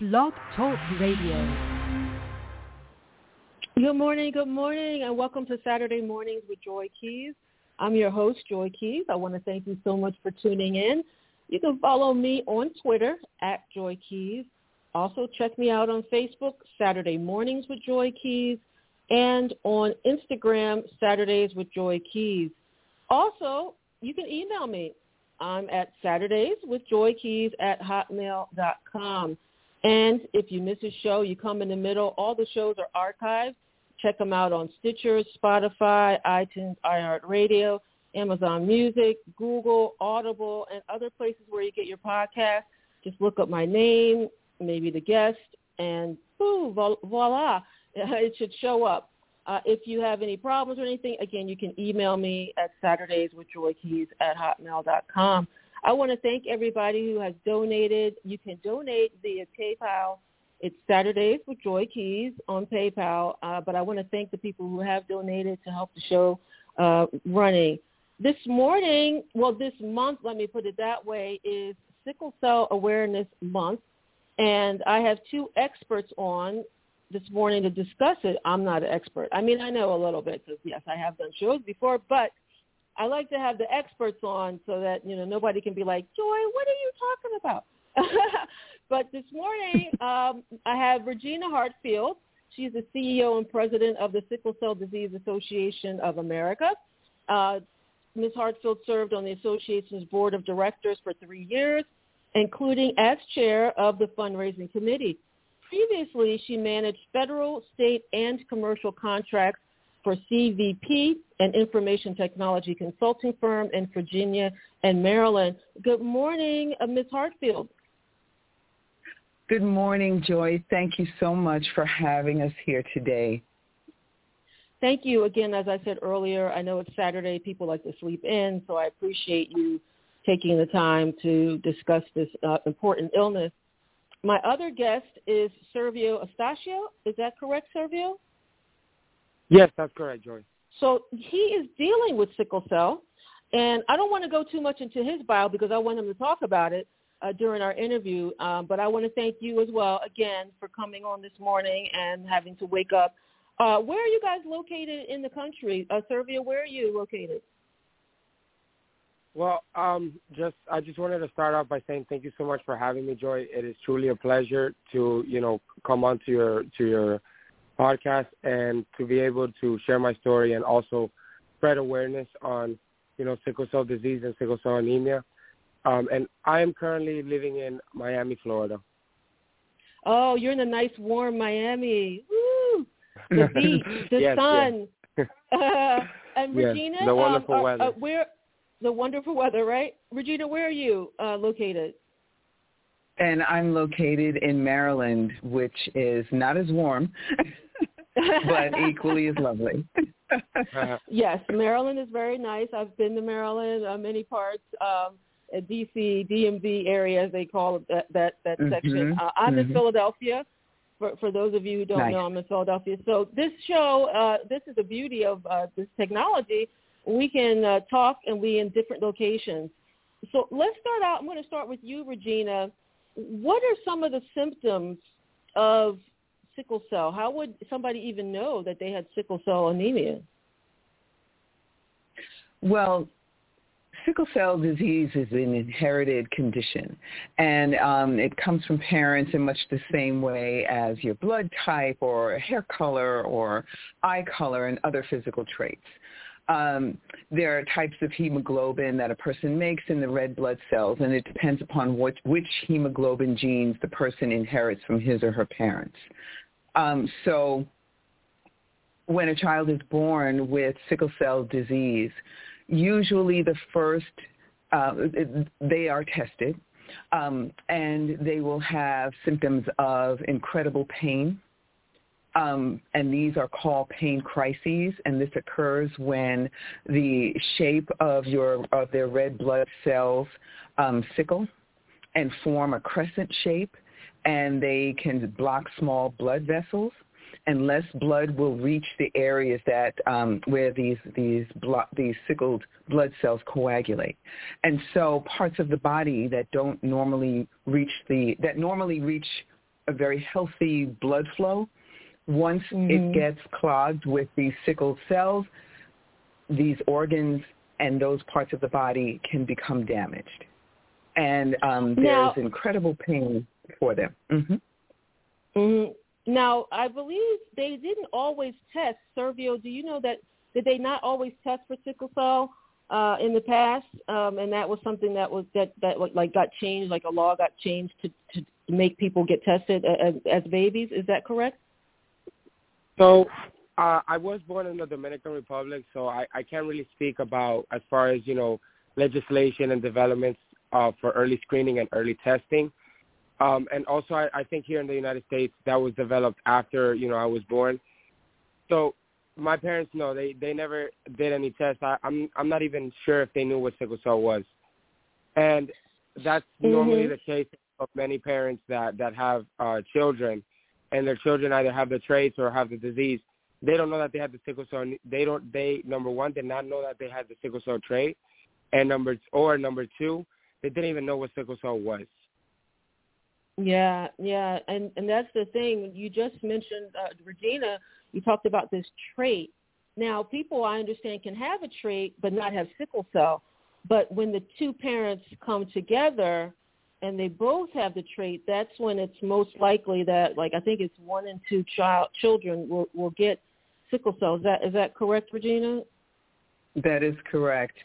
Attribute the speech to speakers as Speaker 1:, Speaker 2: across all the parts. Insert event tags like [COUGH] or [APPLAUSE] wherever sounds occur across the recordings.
Speaker 1: Blog Talk Radio.
Speaker 2: Good morning, good morning, and welcome to Saturday Mornings with Joy Keys. I'm your host, Joy Keys. I want to thank you so much for tuning in. You can follow me on Twitter at Joy Keys. Also, check me out on Facebook, Saturday Mornings with Joy Keys, and on Instagram, Saturdays with Joy Keys. Also, you can email me. I'm at Saturdays with Joy Keys at hotmail.com. And if you miss a show, you come in the middle. All the shows are archived Check them out on Stitcher, Spotify, iTunes, iHeartRadio, Amazon Music, Google, Audible, and other places where you get your podcast. Just look up my name, maybe the guest, and voila, [LAUGHS] it should show up. Uh, if you have any problems or anything, again, you can email me at Saturdays with Joy Keys at hotmail.com. I want to thank everybody who has donated. You can donate via PayPal it's Saturdays with Joy Keys on PayPal, uh, but I want to thank the people who have donated to help the show uh, running. This morning, well, this month, let me put it that way, is Sickle Cell Awareness Month, and I have two experts on this morning to discuss it. I'm not an expert. I mean, I know a little bit because, yes, I have done shows before, but I like to have the experts on so that, you know, nobody can be like, Joy, what are you talking about? [LAUGHS] But this morning, [LAUGHS] um, I have Regina Hartfield. She's the CEO and president of the Sickle Cell Disease Association of America. Uh, Ms. Hartfield served on the association's board of directors for three years, including as chair of the fundraising committee. Previously, she managed federal, state, and commercial contracts for CVP, an information technology consulting firm in Virginia and Maryland. Good morning, uh, Ms. Hartfield.
Speaker 3: Good morning, Joy. Thank you so much for having us here today.
Speaker 2: Thank you again. As I said earlier, I know it's Saturday. People like to sleep in, so I appreciate you taking the time to discuss this uh, important illness. My other guest is Servio Astacio. Is that correct, Servio?
Speaker 4: Yes, that's correct, Joy.
Speaker 2: So he is dealing with sickle cell, and I don't want to go too much into his bio because I want him to talk about it uh, during our interview. Um, but I want to thank you as well again for coming on this morning and having to wake up. Uh, where are you guys located in the country? Uh, Servio, where are you located?
Speaker 4: Well, um, just I just wanted to start off by saying thank you so much for having me, Joy. It is truly a pleasure to you know come on to your to your podcast and to be able to share my story and also spread awareness on you know sickle cell disease and sickle cell anemia. Um, and I am currently living in Miami, Florida.
Speaker 2: Oh, you're in a nice warm Miami. Woo! The [LAUGHS] beach, the
Speaker 4: yes,
Speaker 2: sun.
Speaker 4: Yes. [LAUGHS]
Speaker 2: uh, and
Speaker 4: yes,
Speaker 2: Regina,
Speaker 4: the wonderful
Speaker 2: um, uh,
Speaker 4: weather.
Speaker 2: Uh, where the wonderful weather, right? Regina, where are you uh, located?
Speaker 3: And I'm located in Maryland, which is not as warm, [LAUGHS] but [LAUGHS] equally as lovely.
Speaker 2: yes, Maryland is very nice. I've been to Maryland, uh, many parts. Um, DC, DMV area, as they call it, that that, that
Speaker 3: mm-hmm.
Speaker 2: section. Uh, I'm
Speaker 3: mm-hmm.
Speaker 2: in Philadelphia. For, for those of you who don't
Speaker 3: nice.
Speaker 2: know, I'm in Philadelphia. So this show, uh, this is the beauty of uh, this technology. We can uh, talk and we in different locations. So let's start out. I'm going to start with you, Regina. What are some of the symptoms of sickle cell? How would somebody even know that they had sickle cell anemia?
Speaker 3: Well, sickle cell disease is an inherited condition, and um, it comes from parents in much the same way as your blood type or hair color or eye color and other physical traits. Um, there are types of hemoglobin that a person makes in the red blood cells, and it depends upon which, which hemoglobin genes the person inherits from his or her parents. Um, so when a child is born with sickle cell disease, usually the first, uh, they are tested Um, and they will have symptoms of incredible pain. Um, and these are called pain crises, and this occurs when the shape of your of their red blood cells um, sickle and form a crescent shape, and they can block small blood vessels and less blood will reach the areas that um, where these these blo- these sickled blood cells coagulate, and so parts of the body that don't normally reach the that normally reach a very healthy blood flow, once mm-hmm. it gets clogged with these sickle cells, these organs and those parts of the body can become damaged, and um, there's now, incredible pain for them. Mm-hmm.
Speaker 2: Mm-hmm now, I believe they didn't always test. Servio, do you know that did they not always test for sickle cell uh, in the past? Um, and that was something that was that that like got changed, like a law got changed to to make people get tested as, as babies. Is that correct?
Speaker 4: So uh, I was born in the Dominican Republic, so I, I can't really speak about as far as you know legislation and developments uh, for early screening and early testing. Um, and also, I, I think here in the United States, that was developed after you know I was born. So my parents know they they never did any tests. I, I'm I'm not even sure if they knew what sickle cell was, and that's mm-hmm. normally the case of many parents that that have uh, children, and their children either have the traits or have the disease. They don't know that they have the sickle cell. They don't. They number one did not know that they had the sickle cell trait, and number or number two, they didn't even know what sickle cell was.
Speaker 2: Yeah, yeah, and and that's the thing. You just mentioned uh, Regina. You talked about this trait. Now, people I understand can have a trait but not have sickle cell. But when the two parents come together and they both have the trait, that's when it's most likely that, like I think it's one in two child children will will get sickle cell. Is that is that correct, Regina?
Speaker 3: That is correct.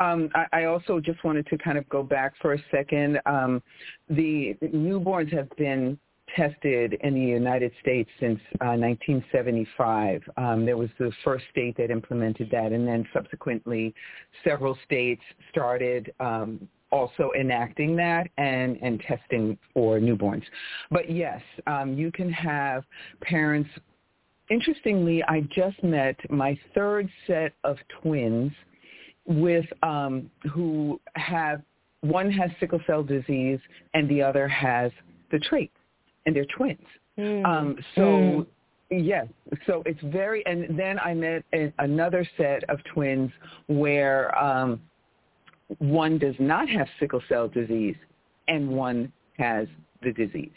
Speaker 3: Um, I, I, also just wanted to kind of go back for a second. Um, the, newborns have been tested in the United States since uh, 1975. Um, there was the first state that implemented that, and then subsequently several states started um, also enacting that and, and testing for newborns. But yes, um, you can have parents interestingly, I just met my third set of twins with um, who have one has sickle cell disease and the other has the trait, and they're twins. Mm. Um, so. Mm. Yes, so it's very, and then I met another set of twins where um, one does not have sickle cell disease and one has the disease.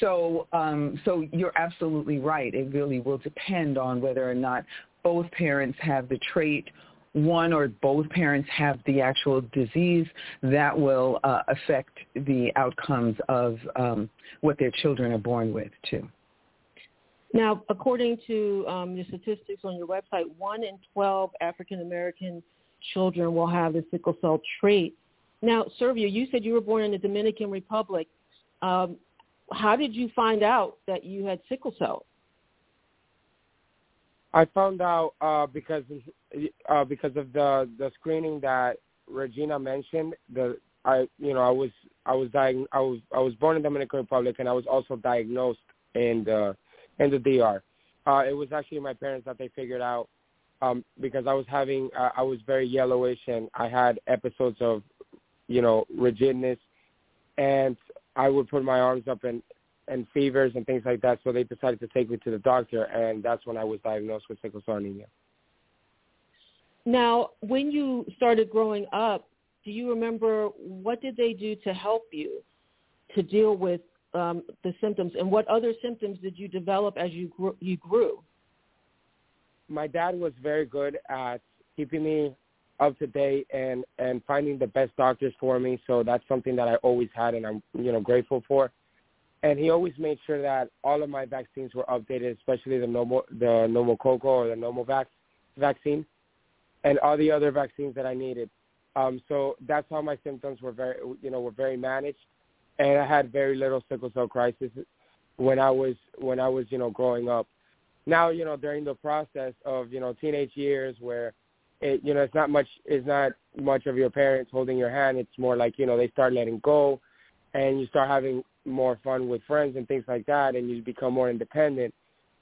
Speaker 3: So, um, so you're absolutely right. It really will depend on whether or not both parents have the trait, one or both parents have the actual disease. That will uh, affect the outcomes of um, what their children are born with, too.
Speaker 2: Now, according to um, your statistics on your website, one in 12 African American children will have the sickle cell trait. Now, Servio, you said you were born in the Dominican Republic. Um, how did you find out that you had sickle cell?
Speaker 4: I found out uh, because uh, because of the the screening that Regina mentioned. The I you know I was I was diag- I was I was born in the Dominican Republic and I was also diagnosed in the in the DR. Uh, it was actually my parents that they figured out um, because I was having uh, I was very yellowish and I had episodes of you know rigidness and I would put my arms up and and fevers and things like that. So they decided to take me to the doctor, and that's when I was diagnosed with sickle cell anemia.
Speaker 2: Now, when you started growing up, do you remember what did they do to help you to deal with um, the symptoms, and what other symptoms did you develop as you grew, you grew?
Speaker 4: My dad was very good at keeping me up to date and and finding the best doctors for me. So that's something that I always had, and I'm you know grateful for. And he always made sure that all of my vaccines were updated, especially the normal the pneumococcal or the pneumovax vaccine, and all the other vaccines that I needed. Um, so that's how my symptoms were very you know were very managed, and I had very little sickle cell crisis when I was when I was you know growing up. Now you know during the process of you know teenage years where it you know it's not much it's not much of your parents holding your hand it's more like you know they start letting go and you start having more fun with friends and things like that, and you become more independent,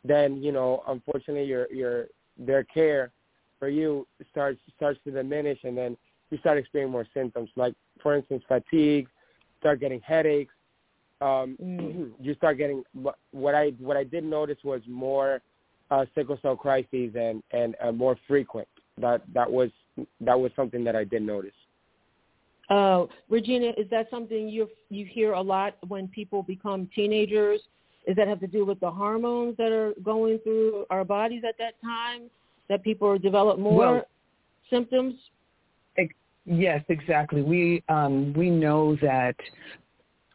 Speaker 4: then you know, unfortunately, your your their care for you starts starts to diminish, and then you start experiencing more symptoms, like for instance, fatigue, start getting headaches. Um, mm. [CLEARS THROAT] You start getting what I what I did notice was more uh, sickle cell crises and and uh, more frequent. That that was that was something that I did notice.
Speaker 2: Uh, Regina, is that something you you hear a lot when people become teenagers? Does that have to do with the hormones that are going through our bodies at that time? That people develop more well, symptoms?
Speaker 3: Yes, exactly. We um, we know that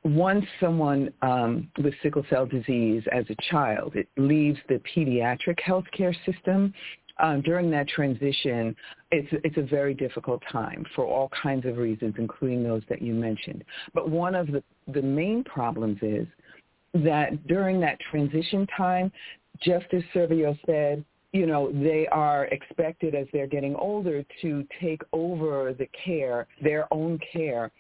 Speaker 3: once someone um, with sickle cell disease as a child, it leaves the pediatric healthcare system. Um, during that transition, it's it's a very difficult time for all kinds of reasons, including those that you mentioned. But one of the the main problems is that during that transition time, just as Servio said, you know, they are expected as they're getting older to take over the care, their own care,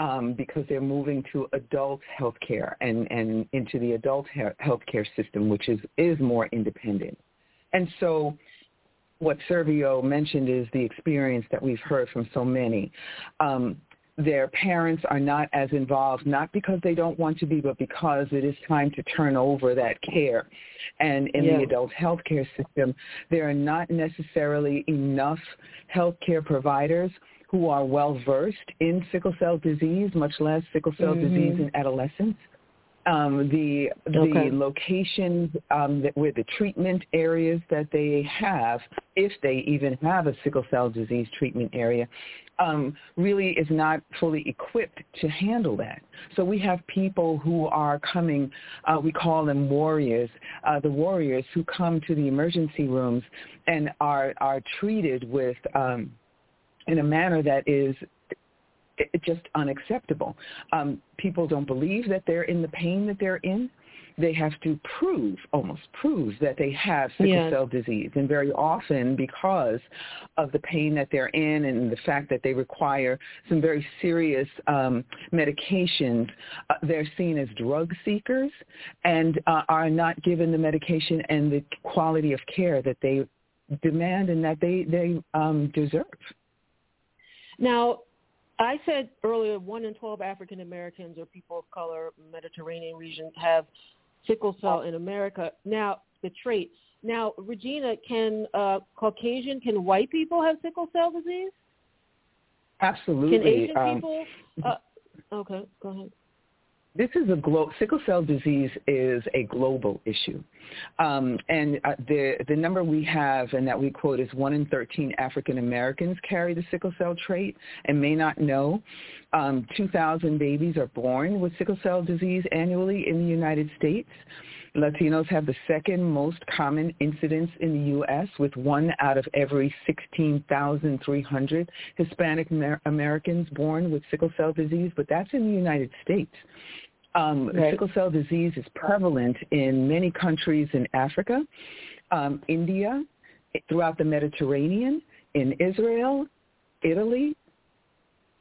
Speaker 3: um, because they're moving to adult health care and, and into the adult health care system, which is, is more independent. And so what Servio mentioned is the experience that we've heard from so many. Um, their parents are not as involved, not because they don't want to be, but because it is time to turn over that care. And in yeah. the adult health care system, there are not necessarily enough healthcare providers who are well versed in sickle cell disease, much less sickle cell mm-hmm. disease in adolescents um, the okay. the locations um, that, where the treatment areas that they have, if they even have a sickle cell disease treatment area, um, really is not fully equipped to handle that. So we have people who are coming, uh, we call them warriors, uh, the warriors who come to the emergency rooms and are are treated with um, in a manner that is just unacceptable. Um, people don't believe that they're in the pain that they're in. They have to prove, almost prove, that they have sickle yes. cell disease. And very often, because of the pain that they're in and the fact that they require some very serious um, medications, uh, they're seen as drug seekers and uh, are not given the medication and the quality of care that they demand and that they, they um, deserve.
Speaker 2: Now, I said earlier, one in 12 African Americans or people of color, Mediterranean regions have sickle cell in America. Now, the trait. Now, Regina, can uh, Caucasian, can white people have sickle cell disease?
Speaker 3: Absolutely.
Speaker 2: Can Asian um, people? Uh, okay, go ahead
Speaker 3: this is a glo- sickle cell disease is a global issue, um, and uh, the the number we have and that we quote is one in thirteen African Americans carry the sickle cell trait and may not know. Um, Two thousand babies are born with sickle cell disease annually in the United States. Latinos have the second most common incidence in the U.S. with one out of every 16,300 Hispanic Americans born with sickle cell disease, but that's in the United States. Um, right. Sickle cell disease is prevalent in many countries in Africa, um, India, throughout the Mediterranean, in Israel, Italy,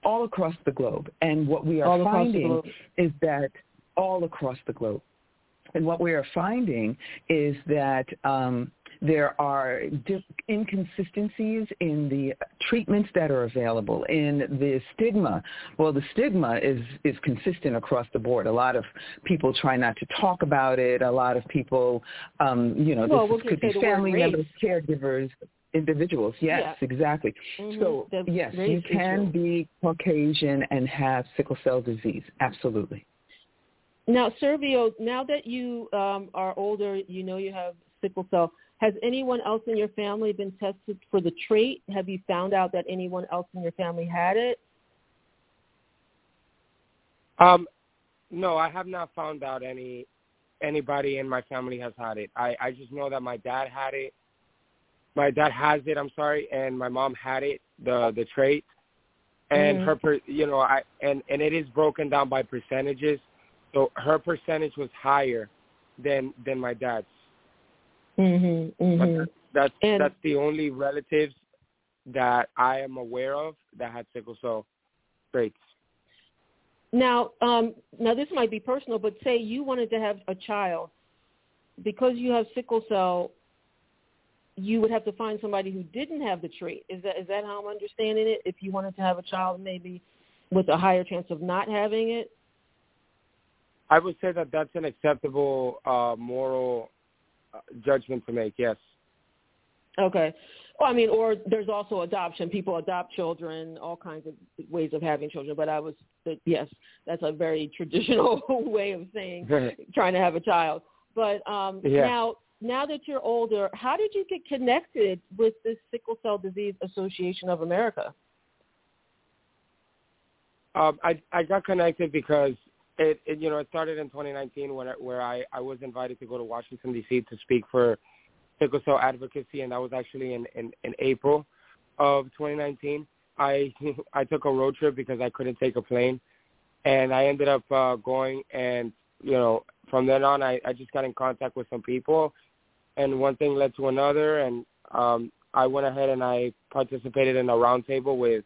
Speaker 3: all across the globe. And what we are finding is that all across the globe. And what we are finding is that um, there are inconsistencies in the treatments that are available, in the stigma. Well, the stigma is, is consistent across the board. A lot of people try not to talk about it. A lot of people, um, you know,
Speaker 2: well,
Speaker 3: this could be family members, caregivers, individuals. Yes,
Speaker 2: yeah.
Speaker 3: exactly.
Speaker 2: Mm-hmm.
Speaker 3: So
Speaker 2: the
Speaker 3: yes, you can
Speaker 2: issue.
Speaker 3: be Caucasian and have sickle cell disease. Absolutely.
Speaker 2: Now, Servio, now that you um, are older, you know you have sickle cell. Has anyone else in your family been tested for the trait? Have you found out that anyone else in your family had it?
Speaker 4: Um, no, I have not found out any anybody in my family has had it. I I just know that my dad had it. My dad has it. I'm sorry, and my mom had it. The the trait, and mm-hmm. her, you know, I and and it is broken down by percentages. So her percentage was higher than than my dad's.
Speaker 2: Mhm. Mhm.
Speaker 4: That's and, that's the only relatives that I am aware of that had sickle cell traits.
Speaker 2: Now, um, now this might be personal, but say you wanted to have a child because you have sickle cell. You would have to find somebody who didn't have the trait. Is that is that how I'm understanding it? If you wanted to have a child, maybe with a higher chance of not having it.
Speaker 4: I would say that that's an acceptable uh, moral uh, judgment to make. Yes.
Speaker 2: Okay. Well, I mean, or there's also adoption. People adopt children, all kinds of ways of having children. But I was, yes, that's a very [LAUGHS] traditional way of saying [LAUGHS] trying to have a child. But um, yeah. now, now that you're older, how did you get connected with the Sickle Cell Disease Association of America?
Speaker 4: Um, I I got connected because it, it you know it started in 2019 when I, where I I was invited to go to Washington D.C. to speak for sickle cell advocacy, and that was actually in in, in April of 2019. I [LAUGHS] I took a road trip because I couldn't take a plane, and I ended up uh, going and you know from then on I I just got in contact with some people, and one thing led to another, and um, I went ahead and I participated in a roundtable with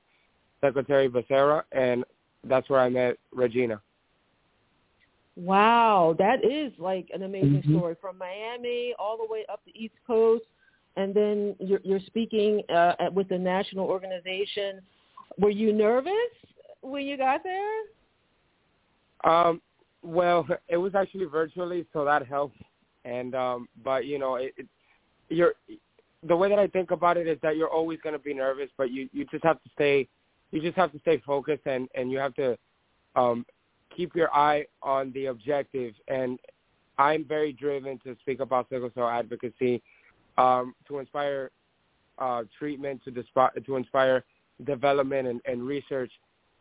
Speaker 4: Secretary Becerra, and that's where I met Regina.
Speaker 2: Wow, that is like an amazing mm-hmm. story from Miami all the way up the East Coast, and then you're, you're speaking uh, at, with the national organization. Were you nervous when you got there?
Speaker 4: Um, well, it was actually virtually, so that helped. And um, but you know, it, it, you're the way that I think about it is that you're always going to be nervous, but you you just have to stay, you just have to stay focused, and and you have to um, keep your eye on the objective. And I'm very driven to speak about sickle cell advocacy, um, to inspire uh, treatment, to, disp- to inspire development and, and research.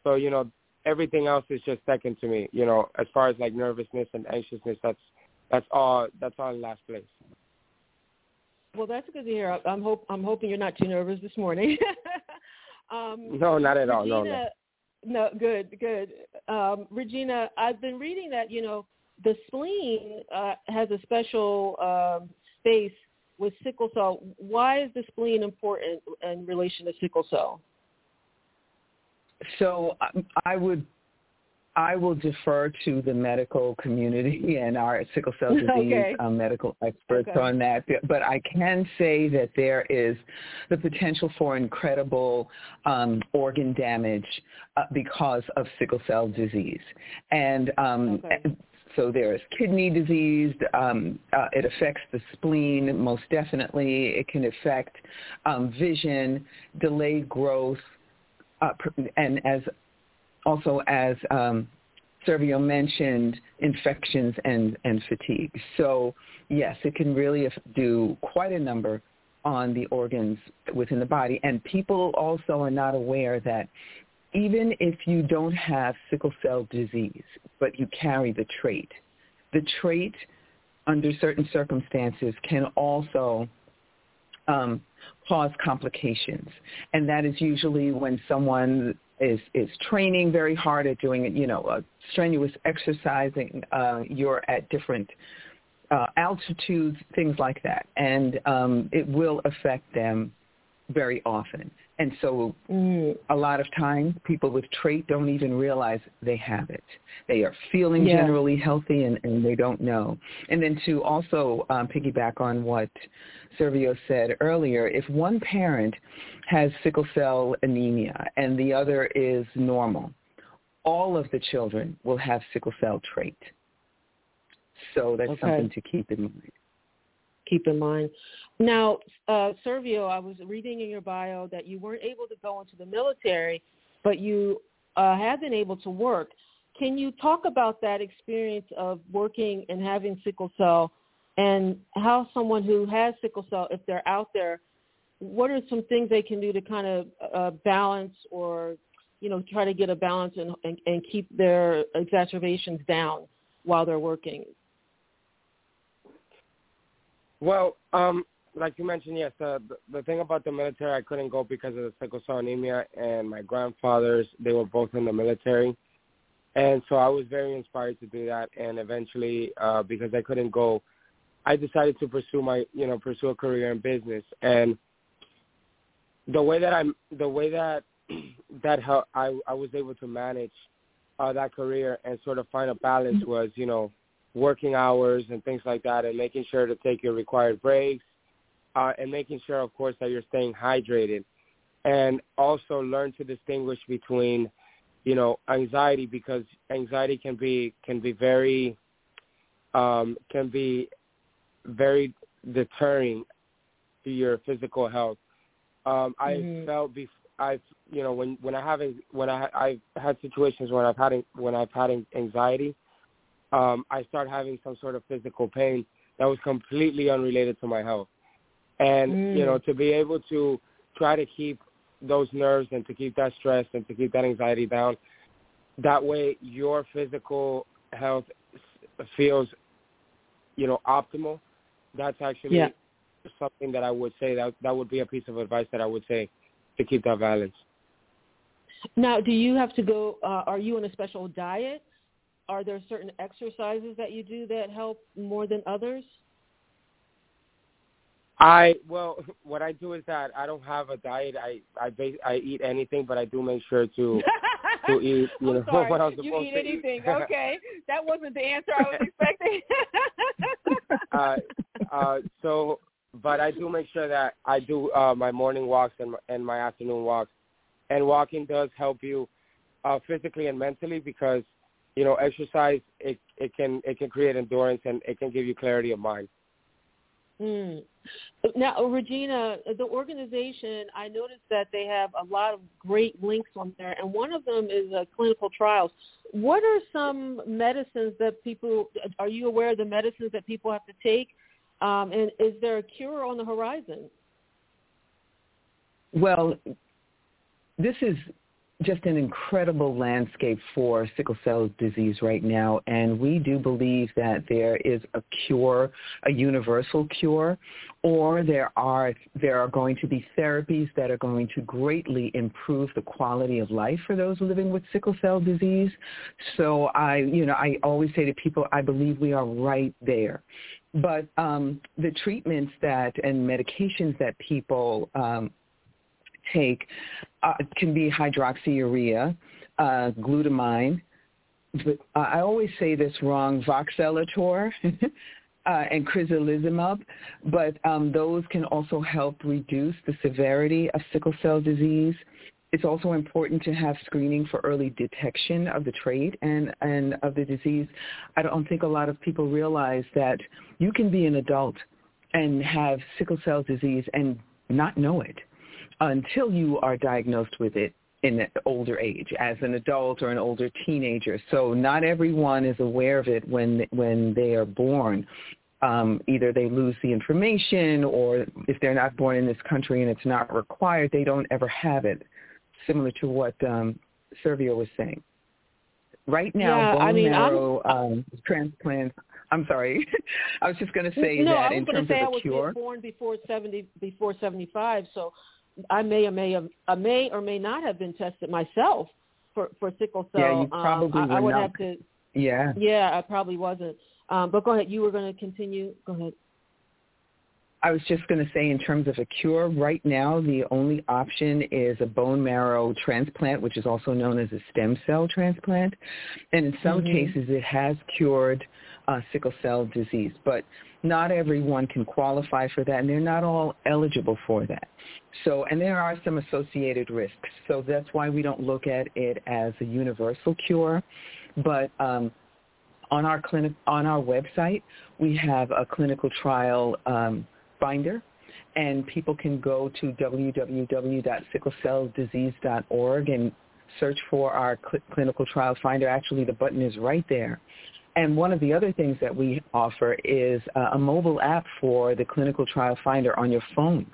Speaker 4: So, you know, everything else is just second to me. You know, as far as like nervousness and anxiousness, that's that's all that's all in last place.
Speaker 2: Well, that's good to hear. I'm hope I'm hoping you're not too nervous this morning. [LAUGHS]
Speaker 4: um, no, not at all.
Speaker 2: Regina,
Speaker 4: no, no.
Speaker 2: No, good, good. Um, Regina, I've been reading that you know the spleen uh, has a special um, space with sickle cell. Why is the spleen important in relation to sickle cell?
Speaker 3: So um, I would I will defer to the medical community [LAUGHS] and our sickle cell [LAUGHS] disease okay. um, medical experts okay. on that. But I can say that there is the potential for incredible um, organ damage uh, because of sickle cell disease. And um, okay. So there is kidney disease. Um, uh, it affects the spleen most definitely. It can affect um, vision, delayed growth, uh, and as also as um, Servio mentioned, infections and, and fatigue. So yes, it can really do quite a number on the organs within the body. And people also are not aware that even if you don't have sickle cell disease, but you carry the trait, the trait under certain circumstances can also um, cause complications. And that is usually when someone is is training very hard at doing it, you know uh, strenuous exercising. Uh, you're at different uh, altitudes, things like that, and um, it will affect them very often. And so mm. a lot of times people with trait don't even realize they have it. They are feeling yeah. generally healthy and, and they don't know. And then to also um, piggyback on what Servio said earlier, if one parent has sickle cell anemia and the other is normal, all of the children will have sickle cell trait. So that's okay. something to keep in mind.
Speaker 2: Keep in mind. Now, uh, Servio, I was reading in your bio that you weren't able to go into the military, but you uh, have been able to work. Can you talk about that experience of working and having sickle cell and how someone who has sickle cell, if they're out there, what are some things they can do to kind of uh, balance or, you know, try to get a balance and, and, and keep their exacerbations down while they're working?
Speaker 4: Well, um, like you mentioned, yes, uh, the, the thing about the military, I couldn't go because of the sickle cell anemia, and my grandfathers, they were both in the military. And so I was very inspired to do that. And eventually, uh, because I couldn't go, I decided to pursue my, you know, pursue a career in business. And the way that I'm, the way that [CLEARS THROAT] that how I I was able to manage uh, that career and sort of find a balance was, you know, working hours and things like that, and making sure to take your required breaks, uh, and making sure, of course, that you're staying hydrated, and also learn to distinguish between, you know, anxiety because anxiety can be can be very um, can be very deterring to your physical health. Um,
Speaker 2: Mhm.
Speaker 4: I felt I you know when when I have when I I've had situations when I've had when I've had anxiety, um, I start having some sort of physical pain that was completely unrelated to my health, and
Speaker 2: Mm.
Speaker 4: you know to be able to try to keep those nerves and to keep that stress and to keep that anxiety down, that way your physical health feels you know optimal. That's actually
Speaker 2: Yeah.
Speaker 4: something that I would say that that would be a piece of advice that I would say to keep that balance.
Speaker 2: Now, do you have to go? Uh, are you on a special diet? Are there certain exercises that you do that help more than others?
Speaker 4: I well, [LAUGHS] what I do is that I don't have a diet. I I base, I eat anything, but I do make sure to [LAUGHS] to eat. You
Speaker 2: I'm
Speaker 4: know [LAUGHS]
Speaker 2: sorry.
Speaker 4: what I'm
Speaker 2: you eat
Speaker 4: to
Speaker 2: anything?
Speaker 4: eat.
Speaker 2: okay, that wasn't the answer I was expecting.
Speaker 4: uh, uh, so, but I do make sure that I do uh, my morning walks and my, and my afternoon walks. And walking does help you uh, physically and mentally because you know exercise it it can it can create endurance and it can give you clarity of mind.
Speaker 2: Mm. Now, Regina, the organization, I noticed that they have a lot of great links on there, and one of them is uh, clinical trials. What are some medicines that people, are you aware of the medicines that people have to take? Um, and is there a cure on the horizon?
Speaker 3: Well, this is just an incredible landscape for sickle cell disease right now, and we do believe that there is a cure, a universal cure, or there are there are going to be therapies that are going to greatly improve the quality of life for those living with sickle cell disease. So I, you know, I always say to people, I believe we are right there. But um, the treatments that and medications that people um, take uh, can be hydroxyurea, uh, glutamine. But, I always say this wrong, voxelotor [LAUGHS] uh, and crizolizumab, but um, those can also help reduce the severity of sickle cell disease. It's also important to have screening for early detection of the trait and, and of the disease. I don't think a lot of people realize that you can be an adult and have sickle cell disease and not know it until you are diagnosed with it in an older age as an adult or an older teenager. So not everyone is aware of it when when they are born. Um, either they lose the information or if they're not born in this country and it's not required, they don't ever have it, similar to what um, Servio was saying. Right now,
Speaker 2: Yeah,
Speaker 3: bone
Speaker 2: I mean,
Speaker 3: marrow um, transplant, I'm sorry, [LAUGHS] I was just going to say
Speaker 2: no,
Speaker 3: that in terms
Speaker 2: say
Speaker 3: of
Speaker 2: I was
Speaker 3: cure.
Speaker 2: born before 70, before 75, so I may or may have, I may or may not have been tested myself for, for sickle cell.
Speaker 3: Yeah, you probably
Speaker 2: um, I, I would
Speaker 3: not.
Speaker 2: have to,
Speaker 3: Yeah.
Speaker 2: yeah, I probably wasn't. Um, but go ahead. You were going to continue. Go ahead.
Speaker 3: I was just going to say in terms of a cure, right now the only option is a bone marrow transplant, which is also known as a stem cell transplant. And in some
Speaker 2: Mhm.
Speaker 3: cases it has cured uh, sickle cell disease, but not everyone can qualify for that and they're not all eligible for that. So, and there are some associated risks. So that's why we don't look at it as a universal cure, but um, on our clinic on our website we have a clinical trial um, finder and people can go to www.sicklecelldisease.org and search for our cl- clinical trial finder actually the button is right there and one of the other things that we offer is uh, a mobile app for the clinical trial finder on your phone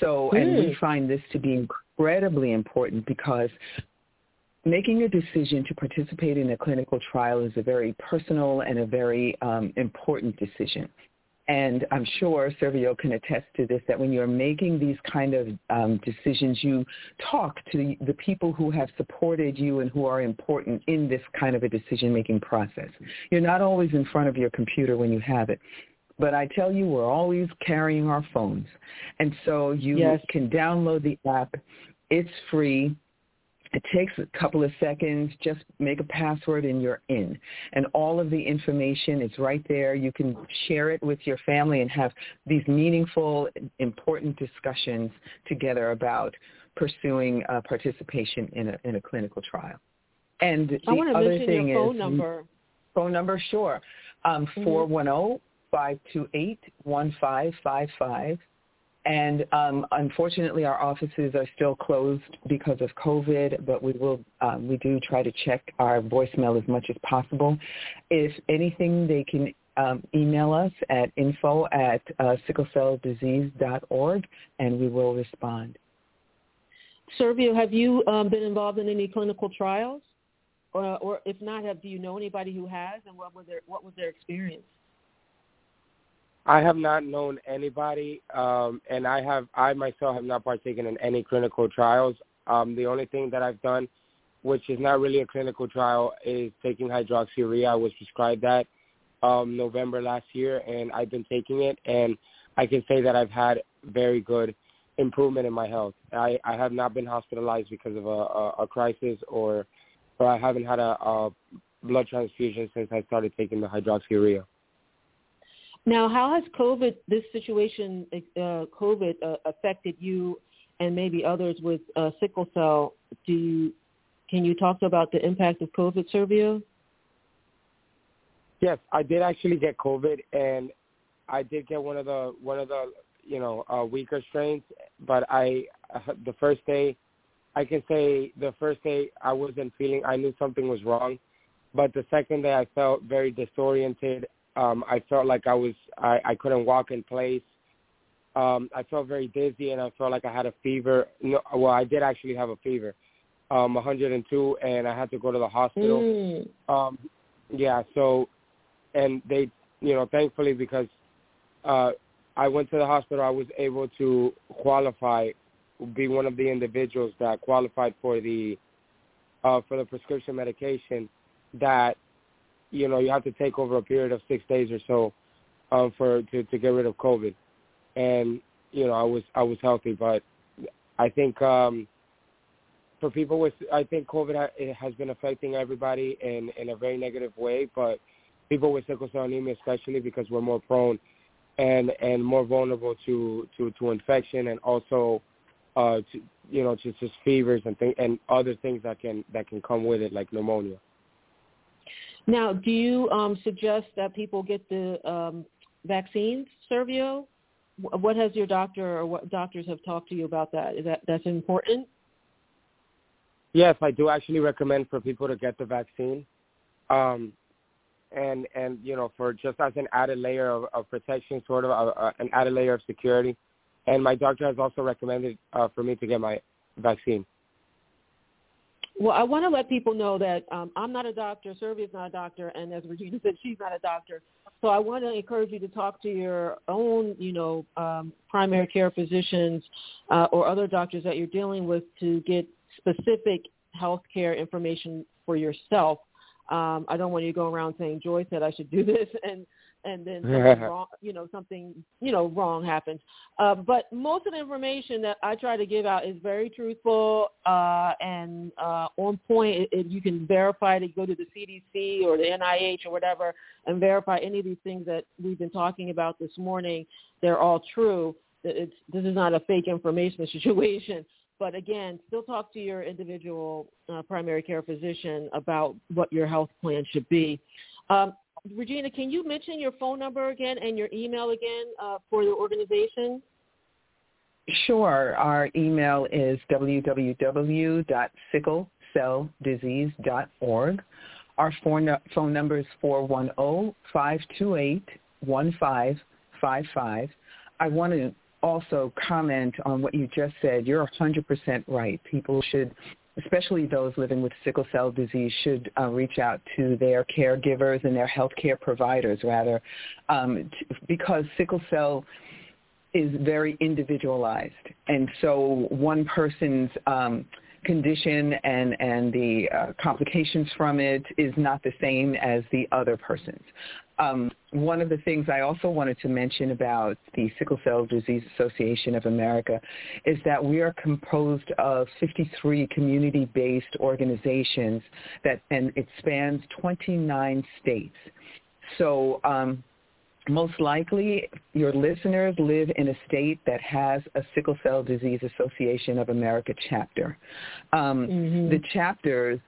Speaker 3: so and we
Speaker 2: Mm.
Speaker 3: find this to be incredibly important because making a decision to participate in a clinical trial is a very personal and a very um, important decision. And I'm sure Servio can attest to this, that when you're making these kind of um, decisions, you talk to the, people who have supported you and who are important in this kind of a decision-making process. You're not always in front of your computer when you have it. But I tell you, we're always carrying our phones. And so you
Speaker 2: Yes.
Speaker 3: can download the app. It's free It takes a couple of seconds. Just make a password and you're in. And all of the information is right there. You can share it with your family and have these meaningful, important discussions together about pursuing uh, participation in a, in a clinical trial. And the
Speaker 2: I want to
Speaker 3: other
Speaker 2: mention
Speaker 3: thing
Speaker 2: your phone
Speaker 3: is
Speaker 2: number.
Speaker 3: phone number, sure. Um,
Speaker 2: Mhm.
Speaker 3: 410-528-1555. And um, unfortunately, our offices are still closed because of COVID, but we will um, we do try to check our voicemail as much as possible. If anything, they can um, email us at info at uh, sicklecelldisease.org, and we will respond.
Speaker 2: Servio, have you um, been involved in any clinical trials? Or, or if not, have do you know anybody who has, and what was their what was their experience?
Speaker 4: I have not known anybody, um, and I have I myself have not partaken in any clinical trials. Um, the only thing that I've done, which is not really a clinical trial, is taking hydroxyurea. I was prescribed that um, November last year, and I've been taking it, and I can say that I've had very good improvement in my health. I, I have not been hospitalized because of a, a, a crisis, or or I haven't had a, a blood transfusion since I started taking the hydroxyurea.
Speaker 2: Now, how has COVID, this situation, uh, COVID, uh, affected you and maybe others with uh, sickle cell? Do you, can you talk about the impact of COVID, Servio?
Speaker 4: Yes, I did actually get COVID, and I did get one of the one of the you know uh, weaker strains. But I the first day, I can say the first day I wasn't feeling. I knew something was wrong, but the second day I felt very disoriented. Um, I felt like I was I, I couldn't walk in place. Um, I felt very dizzy, and I felt like I had a fever. No, well, I did actually have a fever, um, 102, and I had to go to the hospital.
Speaker 2: Mm.
Speaker 4: Um, yeah, so, and they, you know, thankfully because uh, I went to the hospital, I was able to qualify, be one of the individuals that qualified for the, uh, for the prescription medication that, you know, you have to take over a period of six days or so, um, for to to get rid of COVID, and you know, I was I was healthy, but I think um, for people with, I think COVID ha- it has been affecting everybody in in a very negative way, but people with sickle cell anemia especially because we're more prone and and more vulnerable to to to infection and also uh to you know to just fevers and thing and other things that can that can come with it like pneumonia
Speaker 2: Now, do you um, suggest that people get the um, vaccines, Servio? What has your doctor or what doctors have talked to you about that? Is that that's important?
Speaker 4: yes i do actually recommend for people to get the vaccine um and and you know for just as an added layer of, of protection sort of uh, uh, an added layer of security and my doctor has also recommended uh, for me to get my vaccine
Speaker 2: Well, I want to let people know that um, I'm not a doctor, Servio's not a doctor, and as Regina said, she's not a doctor. So I want to encourage you to talk to your own, you know, um, primary care physicians uh, or other doctors that you're dealing with to get specific health care information for yourself. Um, I don't want you to go around saying Joy said I should do this [LAUGHS] and and then [LAUGHS] something wrong, you know, something you know wrong happens. Uh, but most of the information that I try to give out is very truthful uh, and uh, on point. It, you can verify it. You go to the CDC or the NIH or whatever and verify any of these things that we've been talking about this morning. They're all true. It's this is not a fake information [LAUGHS] situation. But again, still talk to your individual uh, primary care physician about what your health plan should be. Um, Regina, can you mention your phone number again and your email again uh, for the organization?
Speaker 3: Sure. Our email is www.sicklecelldisease.org. Our phone, phone number is 410-528-1555. I want to also comment on what you just said. You're 100% right. People should, especially those living with sickle cell disease, should uh, reach out to their caregivers and their healthcare providers, rather, um, t- because sickle cell is very individualized. And so one person's um, condition and and the uh, complications from it is not the same as the other person's. Um, one of the things I also wanted to mention about the Sickle Cell Disease Association of America is that we are composed of 53 community-based organizations that, and it spans 29 states. So um, most likely your listeners live in a state that has a Sickle Cell Disease Association of America chapter. Um, mm-hmm. The chapters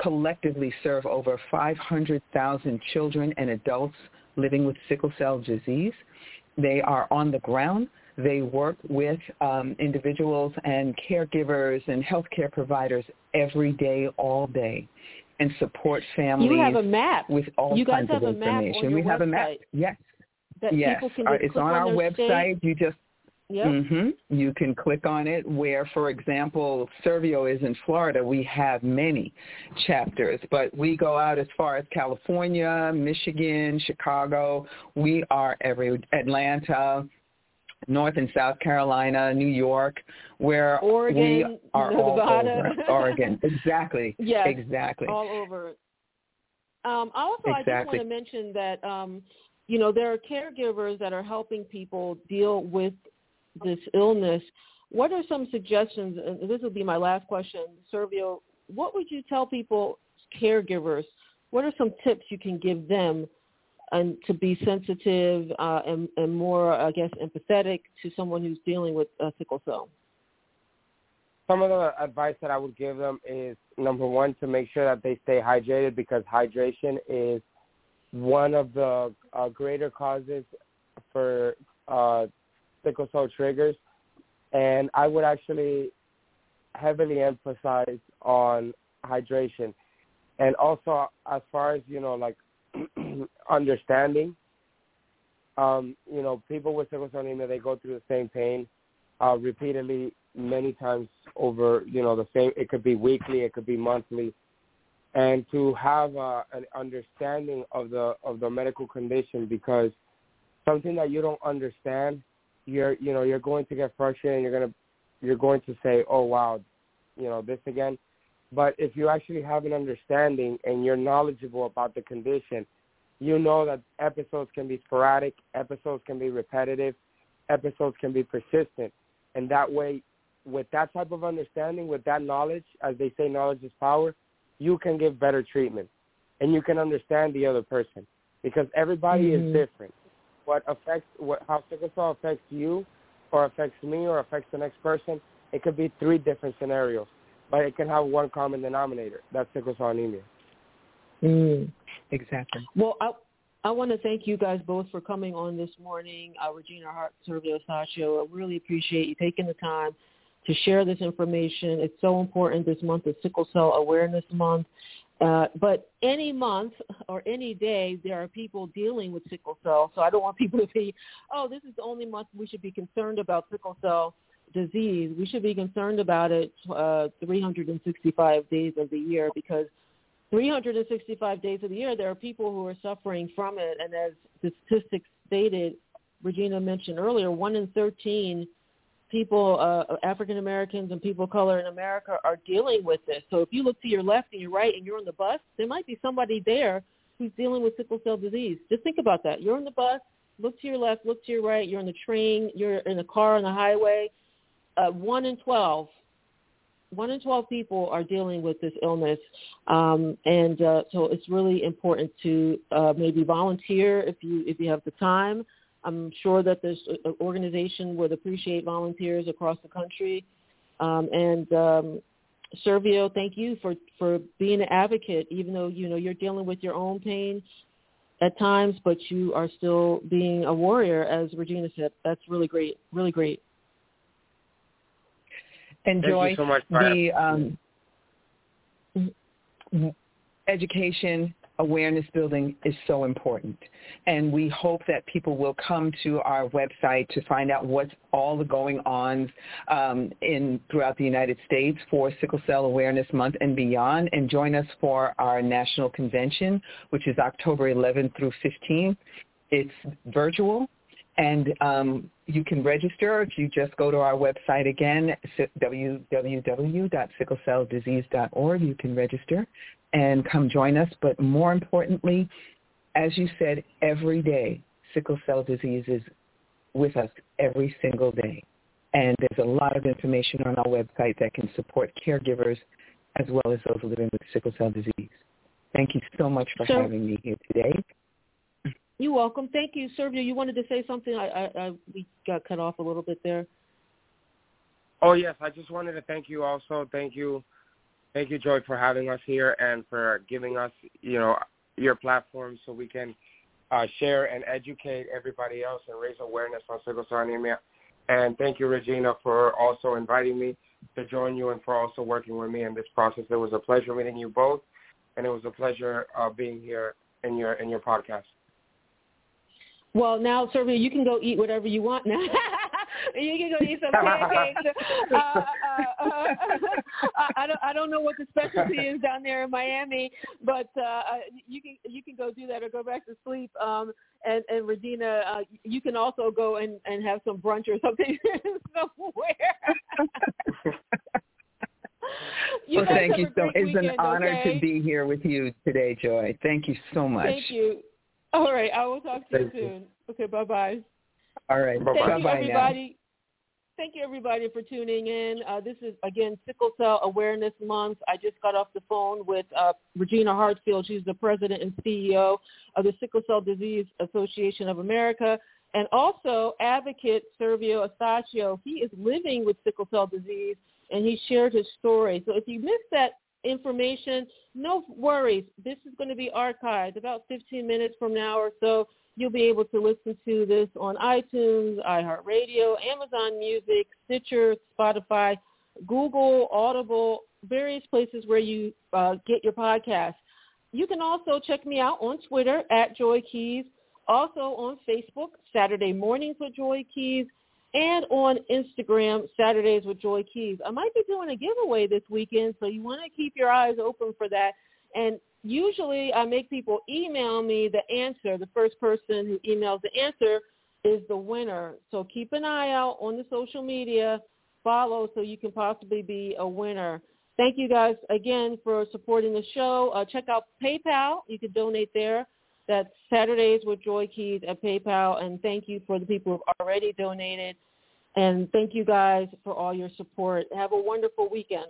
Speaker 3: collectively serve over 500,000 children and adults living with sickle cell disease. They are on the ground. They work with um, individuals and caregivers and healthcare providers every day, all day, and support families.
Speaker 2: You have a map.
Speaker 3: with all
Speaker 2: you
Speaker 3: kinds
Speaker 2: of
Speaker 3: information.
Speaker 2: we
Speaker 3: have a map. Yes.
Speaker 2: That
Speaker 3: yes.
Speaker 2: people can
Speaker 3: uh, it's on,
Speaker 2: on
Speaker 3: our website. You just
Speaker 2: Yep.
Speaker 3: Mm-hmm. You can click on it where, for example, Servio is in Florida. We have many chapters, but we go out as far as California, Michigan, Chicago. We are every Atlanta, North and South Carolina, New York, where
Speaker 2: Oregon,
Speaker 3: we are
Speaker 2: Nevada.
Speaker 3: all over. Oregon, [LAUGHS] exactly.
Speaker 2: Yes,
Speaker 3: exactly.
Speaker 2: All over. Um, also,
Speaker 3: exactly.
Speaker 2: I just want to mention that um, you know there are caregivers that are helping people deal with this illness, what are some suggestions? And this will be my last question, Servio. What would you tell people, caregivers? What are some tips you can give them, and to be sensitive uh, and, and more, I guess, empathetic to someone who's dealing with uh, sickle cell?
Speaker 4: Some of the advice that I would give them is number one to make sure that they stay hydrated because hydration is one of the uh, greater causes for uh, sickle cell triggers, and I would actually heavily emphasize on hydration, and also as far as you know, like understanding. Um, you know, people with sickle cell anemia they go through the same pain uh, repeatedly, many times over. You know, the same. It could be weekly, it could be monthly, and to have uh, an understanding of the of the medical condition because something that you don't understand you're you know you're going to get frustrated and you're going to you're going to say oh wow you know this again but if you actually have an understanding and you're knowledgeable about the condition you know that episodes can be sporadic episodes can be repetitive episodes can be persistent and that way with that type of understanding with that knowledge as they say knowledge is power you can give better treatment and you can understand the other person because everybody mm-hmm. is different what affects what how sickle cell affects you or affects me or affects the next person, it could be three different scenarios, but it can have one common denominator. That's sickle cell anemia.
Speaker 3: Mm, exactly.
Speaker 2: Well, I I want to thank you guys both for coming on this morning. Uh, Regina Hart, Servio Astacio, I really appreciate you taking the time to share this information. It's so important. This month is Sickle Cell Awareness Month. Uh, but any month or any day, there are people dealing with sickle cell. So I don't want people to be, oh, this is the only month we should be concerned about sickle cell disease. We should be concerned about it uh, 365 days of the year because 365 days of the year, there are people who are suffering from it. And as the statistics stated, Regina mentioned earlier, one in 13 people, uh, African Americans and people of color in America are dealing with this. So if you look to your left and your right and you're on the bus, there might be somebody there who's dealing with sickle cell disease. Just think about that. You're on the bus, look to your left, look to your right, you're on the train, you're in a car on the highway. Uh, one in 12, one in 12 people are dealing with this illness. Um, and uh, so it's really important to uh, maybe volunteer if you, if you have the time. I'm sure that this organization would appreciate volunteers across the country. Um, and um, Servio, thank you for, for being an advocate, even though you know you're dealing with your own pain at times, but you are still being a warrior, as Regina said. That's really great, really great.
Speaker 3: Enjoy
Speaker 4: so
Speaker 3: the um, education awareness building is so important. And we hope that people will come to our website to find out what's all the going on um, in throughout the United States for Sickle Cell Awareness Month and beyond and join us for our national convention, which is October 11th through 15th. It's virtual And um, you can register if you just go to our website again, www.sicklecelldisease.org. You can register and come join us. But more importantly, as you said, every day, sickle cell disease is with us every single day. And there's a lot of information on our website that can support caregivers as well as those living with sickle cell disease. Thank you so much for so, having me here today.
Speaker 2: You're welcome. Thank you, Sylvia. You wanted to say something? I, I, I we got cut off a little bit there.
Speaker 4: Oh yes, I just wanted to thank you also. Thank you, thank you, Joy, for having us here and for giving us, you know, your platform so we can uh, share and educate everybody else and raise awareness on sickle cell anemia. And thank you, Regina, for also inviting me to join you and for also working with me in this process. It was a pleasure meeting you both, and it was a pleasure uh, being here in your in your podcast.
Speaker 2: Well, now, Sylvia, you can go eat whatever you want now. [LAUGHS] you can go eat some pancakes. [LAUGHS] Uh, uh, uh, I don't I don't know what the specialty is down there in Miami, but uh, you can you can go do that or go back to sleep. Um, and and Regina, uh, you can also go and and have some brunch or something [LAUGHS] somewhere.
Speaker 3: well, thank you so. It's an honor okay? to be here with you today, Joy. Thank you so much.
Speaker 2: Thank you. All right, I will talk to Thank you soon. You. Okay, bye bye.
Speaker 3: All right, bye bye.
Speaker 2: Thank you, everybody. Now. Thank you, everybody, for tuning in. Uh, this is, again, Sickle Cell Awareness Month. I just got off the phone with uh, Regina Hartfield. She's the president and CEO of the Sickle Cell Disease Association of America. And also advocate Servio Astacio. He is living with sickle cell disease, and he shared his story. So if you missed that information, no worries. This is going to be archived about 15 minutes from now or so. You'll be able to listen to this on iTunes, iHeartRadio, Amazon Music, Stitcher, Spotify, Google, Audible, various places where you uh, get your podcast. You can also check me out on Twitter at Joy Keys, also on Facebook, Saturday Mornings with Joy Keys, and on Instagram, Saturdays with Joy Keys. I might be doing a giveaway this weekend, so you want to keep your eyes open for that. And usually I make people email me the answer. The first person who emails the answer is the winner. So keep an eye out on the social media. Follow so you can possibly be a winner. Thank you guys again for supporting the show. Uh, check out PayPal. You can donate there. That's Saturdays with Joy Keys at PayPal. And thank you for the people who have already donated. And thank you guys for all your support. Have a wonderful weekend.